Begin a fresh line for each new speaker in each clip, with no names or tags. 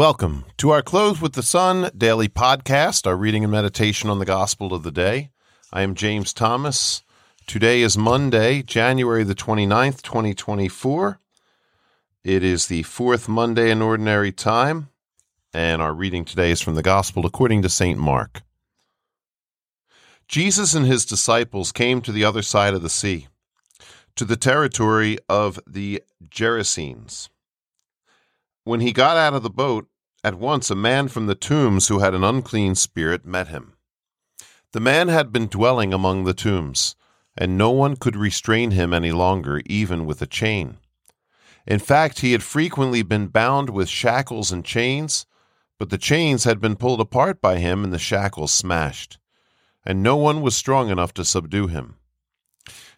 Welcome to our Close with the Sun daily podcast, our reading and meditation on the gospel of the day. I am James Thomas. Today is Monday, January the 29th, 2024. It is the fourth Monday in Ordinary Time, and our reading today is from the Gospel according to St. Mark. Jesus and his disciples came to the other side of the sea, to the territory of the Gerasenes. When he got out of the boat, at once a man from the tombs who had an unclean spirit met him. The man had been dwelling among the tombs, and no one could restrain him any longer, even with a chain. In fact, he had frequently been bound with shackles and chains, but the chains had been pulled apart by him and the shackles smashed, and no one was strong enough to subdue him.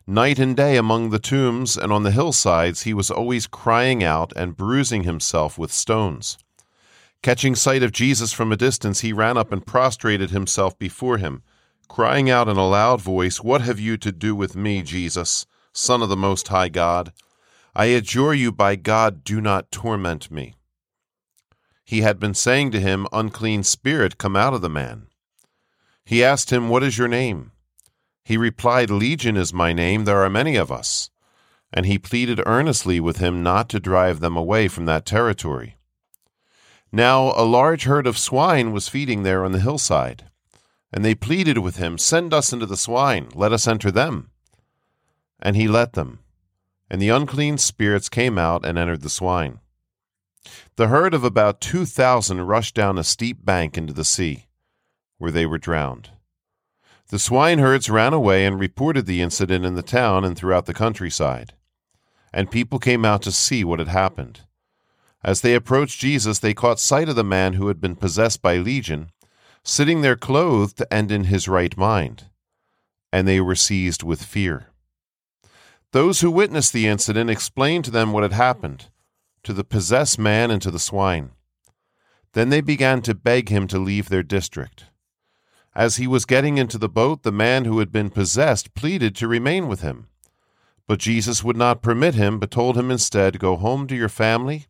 Night and day among the tombs and on the hillsides, he was always crying out and bruising himself with stones. Catching sight of Jesus from a distance, he ran up and prostrated himself before him, crying out in a loud voice, What have you to do with me, Jesus, Son of the Most High God? I adjure you by God, do not torment me. He had been saying to him, Unclean spirit, come out of the man. He asked him, What is your name? He replied, Legion is my name, there are many of us. And he pleaded earnestly with him not to drive them away from that territory. Now a large herd of swine was feeding there on the hillside. And they pleaded with him, Send us into the swine, let us enter them. And he let them. And the unclean spirits came out and entered the swine. The herd of about two thousand rushed down a steep bank into the sea, where they were drowned. The swineherds ran away and reported the incident in the town and throughout the countryside. And people came out to see what had happened. As they approached Jesus, they caught sight of the man who had been possessed by legion, sitting there clothed and in his right mind. And they were seized with fear. Those who witnessed the incident explained to them what had happened, to the possessed man and to the swine. Then they began to beg him to leave their district. As he was getting into the boat, the man who had been possessed pleaded to remain with him. But Jesus would not permit him, but told him instead, Go home to your family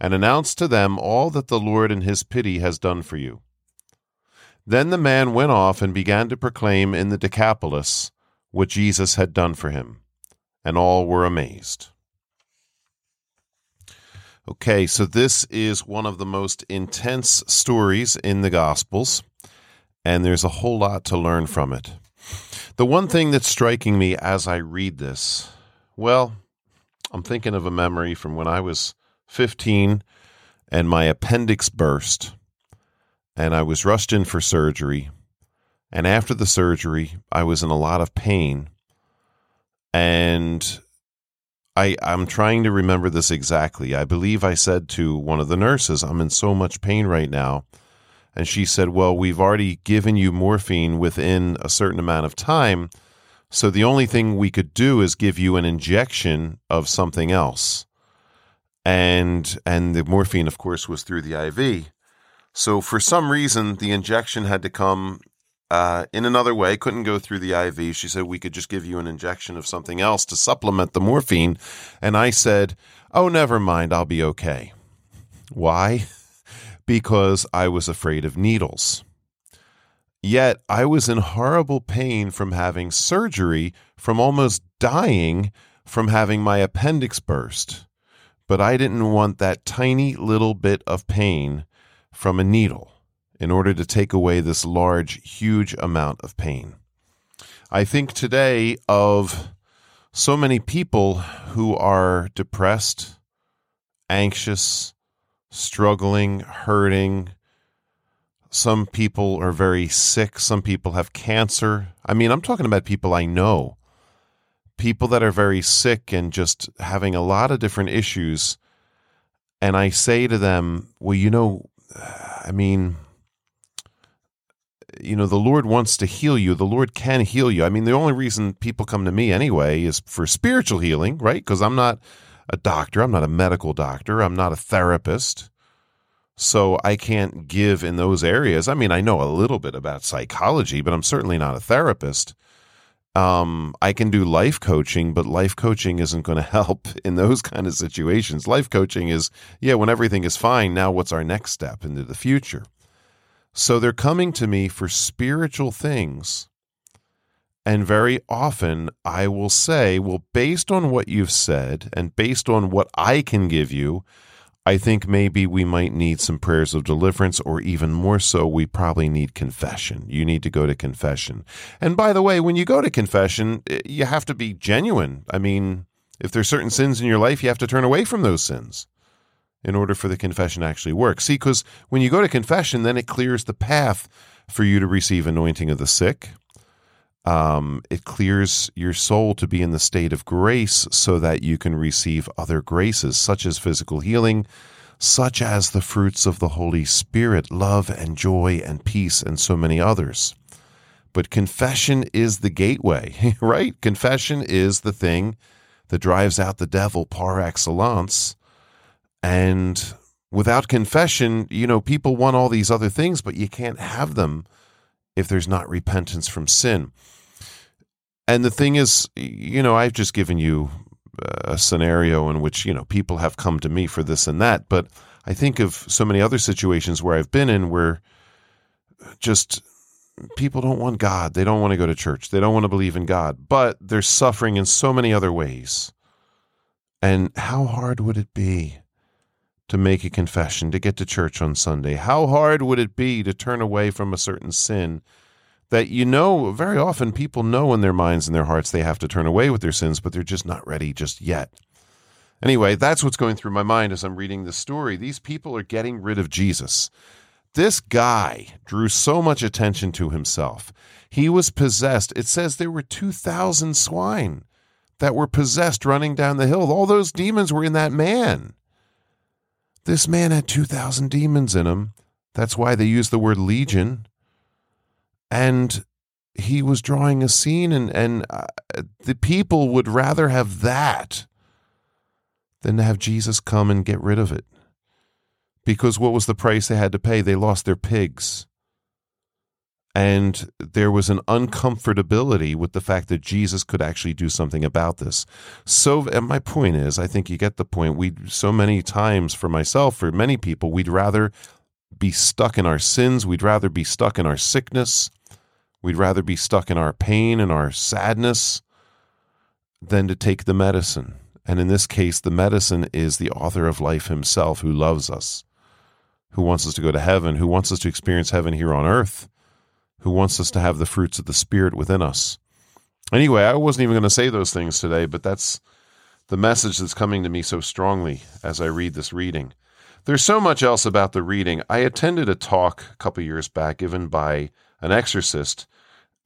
and announce to them all that the Lord in his pity has done for you. Then the man went off and began to proclaim in the Decapolis what Jesus had done for him, and all were amazed. Okay, so this is one of the most intense stories in the Gospels and there's a whole lot to learn from it. The one thing that's striking me as I read this, well, I'm thinking of a memory from when I was 15 and my appendix burst and I was rushed in for surgery. And after the surgery, I was in a lot of pain. And I, I'm trying to remember this exactly. I believe I said to one of the nurses, I'm in so much pain right now and she said, Well, we've already given you morphine within a certain amount of time. So the only thing we could do is give you an injection of something else. And and the morphine, of course, was through the IV. So for some reason, the injection had to come uh, in another way. Couldn't go through the IV. She said we could just give you an injection of something else to supplement the morphine. And I said, "Oh, never mind. I'll be okay." Why? because I was afraid of needles. Yet I was in horrible pain from having surgery, from almost dying from having my appendix burst. But I didn't want that tiny little bit of pain from a needle in order to take away this large, huge amount of pain. I think today of so many people who are depressed, anxious, struggling, hurting. Some people are very sick. Some people have cancer. I mean, I'm talking about people I know. People that are very sick and just having a lot of different issues. And I say to them, well, you know, I mean, you know, the Lord wants to heal you. The Lord can heal you. I mean, the only reason people come to me anyway is for spiritual healing, right? Because I'm not a doctor. I'm not a medical doctor. I'm not a therapist. So I can't give in those areas. I mean, I know a little bit about psychology, but I'm certainly not a therapist. Um, I can do life coaching, but life coaching isn't going to help in those kind of situations. Life coaching is, yeah, when everything is fine, now what's our next step into the future? So they're coming to me for spiritual things. And very often I will say, well, based on what you've said and based on what I can give you, I think maybe we might need some prayers of deliverance, or even more so, we probably need confession. You need to go to confession. And by the way, when you go to confession, eh, you have to be genuine. I mean, if there's certain sins in your life, you have to turn away from those sins in order for the confession to actually work. See, because when you go to confession, then it clears the path for you to receive anointing of the sick um, it clears your soul to be in the state of grace so that you can receive other graces, such as physical healing, such as the fruits of the Holy Spirit, love and joy and peace, and so many others. But confession is the gateway, right? Confession is the thing that drives out the devil par excellence. And without confession, you know, people want all these other things, but you can't have them if there's not repentance from sin. And the thing is, you know, I've just given you a scenario in which, you know, people have come to me for this and that. But I think of so many other situations where I've been in where just people don't want God. They don't want to go to church. They don't want to believe in God, but they're suffering in so many other ways. And how hard would it be to make a confession, to get to church on Sunday? How hard would it be to turn away from a certain sin that you know very often people know in their minds and their hearts they have to turn away with their sins, but they're just not ready just yet. Anyway, that's what's going through my mind as I'm reading this story. These people are getting rid of Jesus. This guy drew so much attention to himself. He was possessed. It says there were 2,000 swine that were possessed running down the hill. All those demons were in that man. This man had 2,000 demons in him. That's why they use the word legion and he was drawing a scene and and uh, the people would rather have that than to have Jesus come and get rid of it because what was the price they had to pay they lost their pigs and there was an uncomfortability with the fact that Jesus could actually do something about this. So, and my point is, I think you get the point. We so many times for myself, for many people, we'd rather be stuck in our sins. We'd rather be stuck in our sickness. We'd rather be stuck in our pain and our sadness than to take the medicine. And in this case, the medicine is the author of life himself who loves us, who wants us to go to heaven, who wants us to experience heaven here on earth, who wants us to have the fruits of the Spirit within us. Anyway, I wasn't even going to say those things today, but that's the message that's coming to me so strongly as I read this reading. There's so much else about the reading. I attended a talk a couple years back given by an exorcist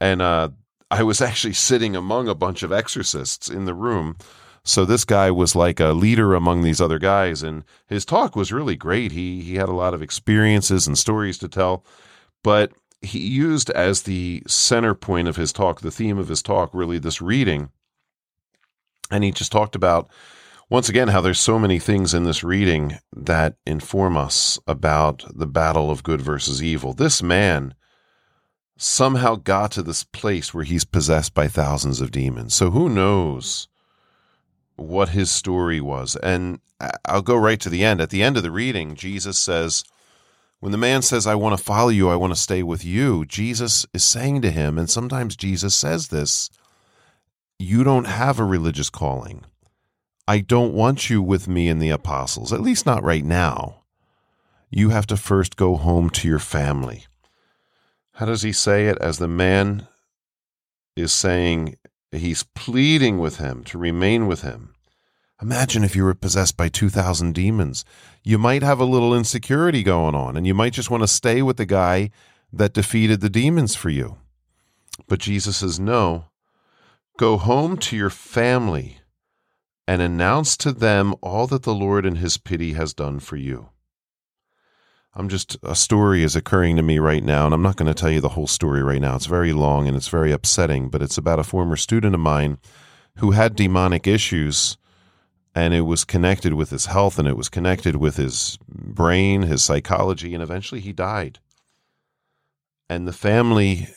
and uh, I was actually sitting among a bunch of exorcists in the room. So this guy was like a leader among these other guys, and his talk was really great. He he had a lot of experiences and stories to tell, but he used as the center point of his talk, the theme of his talk, really this reading, and he just talked about once again how there's so many things in this reading that inform us about the battle of good versus evil. This man somehow got to this place where he's possessed by thousands of demons. So who knows what his story was? And I'll go right to the end. At the end of the reading, Jesus says, when the man says, I want to follow you, I want to stay with you, Jesus is saying to him, and sometimes Jesus says this, you don't have a religious calling. I don't want you with me and the apostles, at least not right now. You have to first go home to your family. How does he say it? As the man is saying, he's pleading with him to remain with him. Imagine if you were possessed by 2,000 demons. You might have a little insecurity going on, and you might just want to stay with the guy that defeated the demons for you. But Jesus says, No. Go home to your family and announce to them all that the Lord in his pity has done for you. I'm just, a story is occurring to me right now, and I'm not going to tell you the whole story right now. It's very long and it's very upsetting, but it's about a former student of mine who had demonic issues, and it was connected with his health and it was connected with his brain, his psychology, and eventually he died. And the family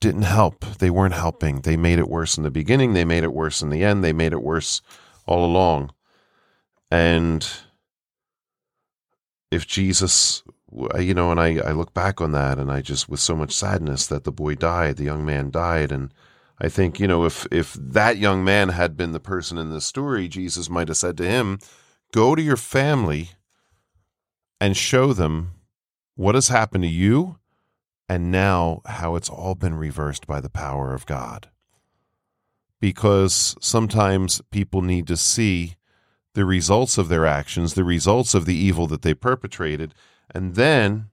didn't help. They weren't helping. They made it worse in the beginning. They made it worse in the end. They made it worse all along. And if Jesus, you know, and I, I look back on that and I just, with so much sadness that the boy died, the young man died. And I think, you know, if, if that young man had been the person in this story, Jesus might have said to him, Go to your family and show them what has happened to you and now how it's all been reversed by the power of God. Because sometimes people need to see the results of their actions, the results of the evil that they perpetrated, and then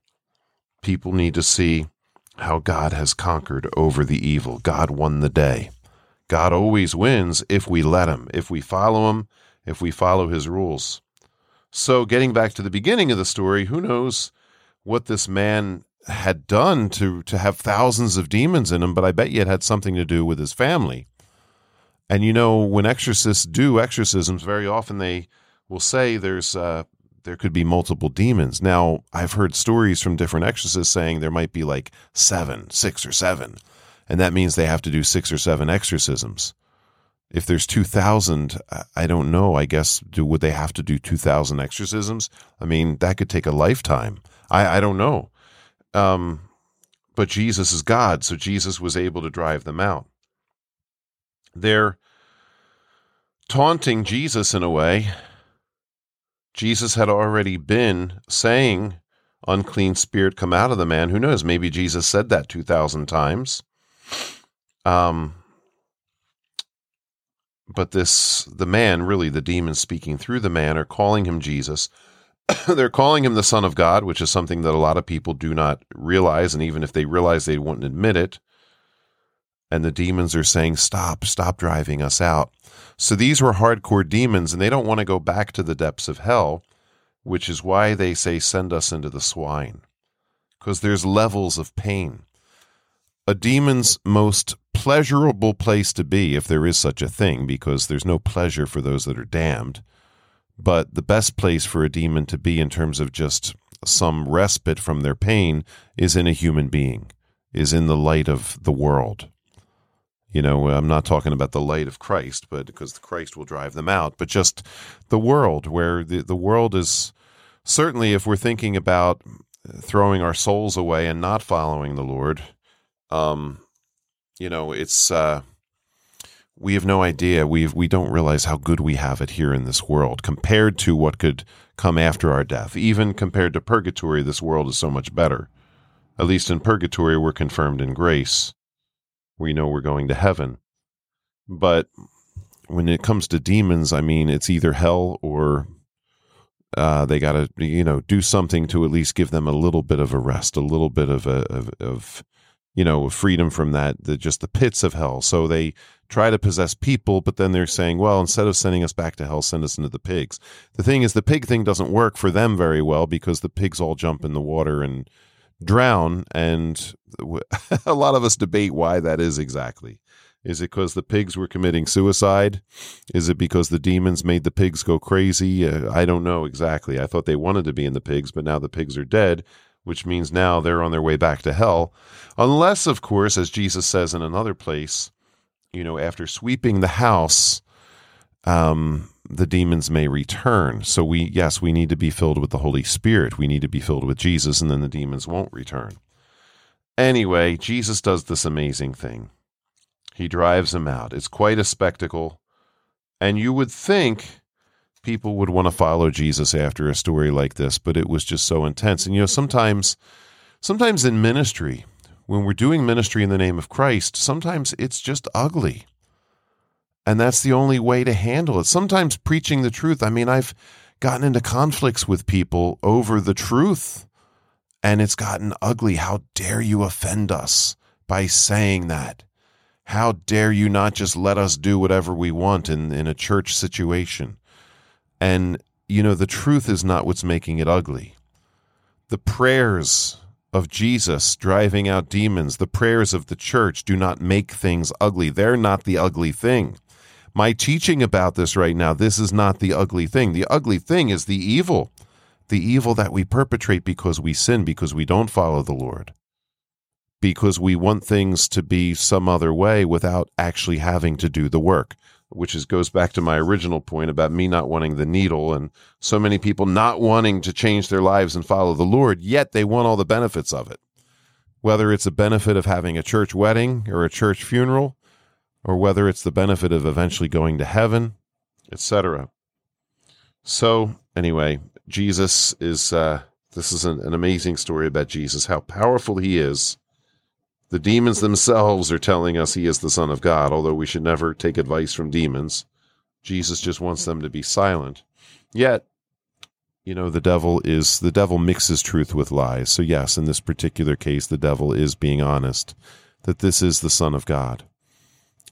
people need to see how God has conquered over the evil. God won the day. God always wins if we let him, if we follow him, if we follow his rules. So, getting back to the beginning of the story, who knows what this man had done to to have thousands of demons in him, but I bet you it had something to do with his family. And you know, when exorcists do exorcisms, very often they will say there's uh, there could be multiple demons. Now, I've heard stories from different exorcists saying there might be like seven, six or seven, and that means they have to do six or seven exorcisms. If there's two thousand, I don't know. I guess do would they have to do two thousand exorcisms? I mean, that could take a lifetime. I I don't know. Um, but Jesus is God, so Jesus was able to drive them out. They're taunting Jesus in a way. Jesus had already been saying, unclean spirit, come out of the man. Who knows? Maybe Jesus said that 2,000 times. Um, but this, the man, really the demons speaking through the man, are calling him Jesus. they're calling him the Son of God, which is something that a lot of people do not realize. And even if they realize, they wouldn't admit it. And the demons are saying, Stop, stop driving us out. So these were hardcore demons, and they don't want to go back to the depths of hell, which is why they say, Send us into the swine. Because there's levels of pain. A demon's most pleasurable place to be, if there is such a thing, because there's no pleasure for those that are damned but the best place for a demon to be in terms of just some respite from their pain is in a human being, is in the light of the world. You know, I'm not talking about the light of Christ, but because Christ will drive them out, but just the world, where the, the world is certainly, if we're thinking about throwing our souls away and not following the Lord, um, you know, it's uh, we have no idea. We we don't realize how good we have it here in this world compared to what could come after our death. Even compared to purgatory, this world is so much better. At least in purgatory, we're confirmed in grace. We know we're going to heaven. But when it comes to demons, I mean, it's either hell or uh, they got to, you know, do something to at least give them a little bit of a rest, a little bit of a of, of you know, freedom from that, the, just the pits of hell. So they try to possess people, but then they're saying, well, instead of sending us back to hell, send us into the pigs. The thing is, the pig thing doesn't work for them very well because the pigs all jump in the water and drown. And a lot of us debate why that is exactly. Is it because the pigs were committing suicide? Is it because the demons made the pigs go crazy? Uh, I don't know exactly. I thought they wanted to be in the pigs, but now the pigs are dead which means now they're on their way back to hell. Unless, of course, as Jesus says in another place, you know, after sweeping the house, um, the demons may return. So we, yes, we need to be filled with the Holy Spirit. We need to be filled with Jesus, and then the demons won't return. Anyway, Jesus does this amazing thing. He drives them out. It's quite a spectacle. And you would think people would want to follow Jesus after a story like this, but it was just so intense. And you know, sometimes sometimes in ministry, when we're doing ministry in the name of Christ, sometimes it's just ugly. And that's the only way to handle it. Sometimes preaching the truth, I mean, I've gotten into conflicts with people over the truth, and it's gotten ugly. How dare you offend us by saying that? How dare you not just let us do whatever we want in, in a church situation? And, you know, the truth is not what's making it ugly. The prayers of Jesus driving out demons, the prayers of the church do not make things ugly. They're not the ugly thing. My teaching about this right now, this is not the ugly thing. The ugly thing is the evil, the evil that we perpetrate because we sin, because we don't follow the Lord, because we want things to be some other way without actually having to do the work, which is goes back to my original point about me not wanting the needle and so many people not wanting to change their lives and follow the Lord, yet they want all the benefits of it. Whether it's a benefit of having a church wedding or a church funeral, or whether it's the benefit of eventually going to heaven, etc. So, anyway, Jesus is uh, this is an, an amazing story about Jesus, how powerful he is. The demons themselves are telling us he is the Son of God, although we should never take advice from demons. Jesus just wants them to be silent. Yet, you know, the devil is the devil mixes truth with lies. So, yes, in this particular case, the devil is being honest that this is the Son of God.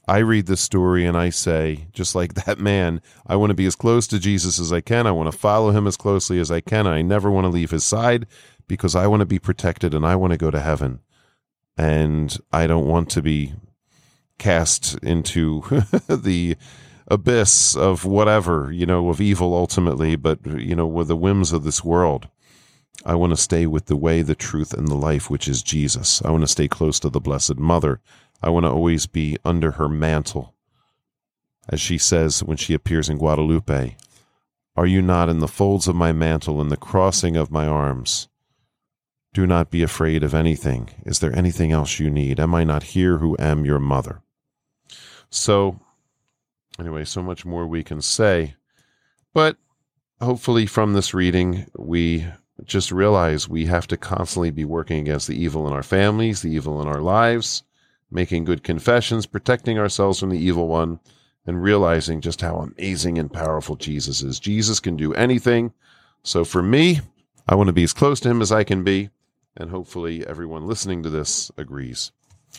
I read this story and I say, just like that man, I want to be as close to Jesus as I can. I want to follow him as closely as I can. I never want to leave his side because I want to be protected and I want to go to heaven. And I don't want to be cast into the abyss of whatever, you know, of evil ultimately, but, you know, with the whims of this world. I want to stay with the way, the truth, and the life, which is Jesus. I want to stay close to the Blessed Mother. I want to always be under her mantle. As she says when she appears in Guadalupe, Are you not in the folds of my mantle, in the crossing of my arms? Do not be afraid of anything. Is there anything else you need? Am I not here who am your mother? So, anyway, so much more we can say. But hopefully, from this reading, we just realize we have to constantly be working against the evil in our families, the evil in our lives, making good confessions, protecting ourselves from the evil one, and realizing just how amazing and powerful Jesus is. Jesus can do anything. So for me, I want to be as close to him as I can be. And hopefully, everyone listening to this agrees.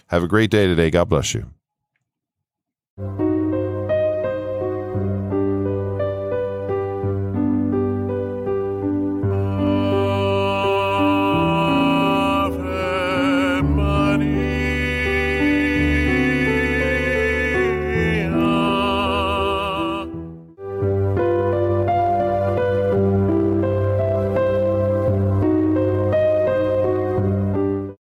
Have a great day today. God bless you.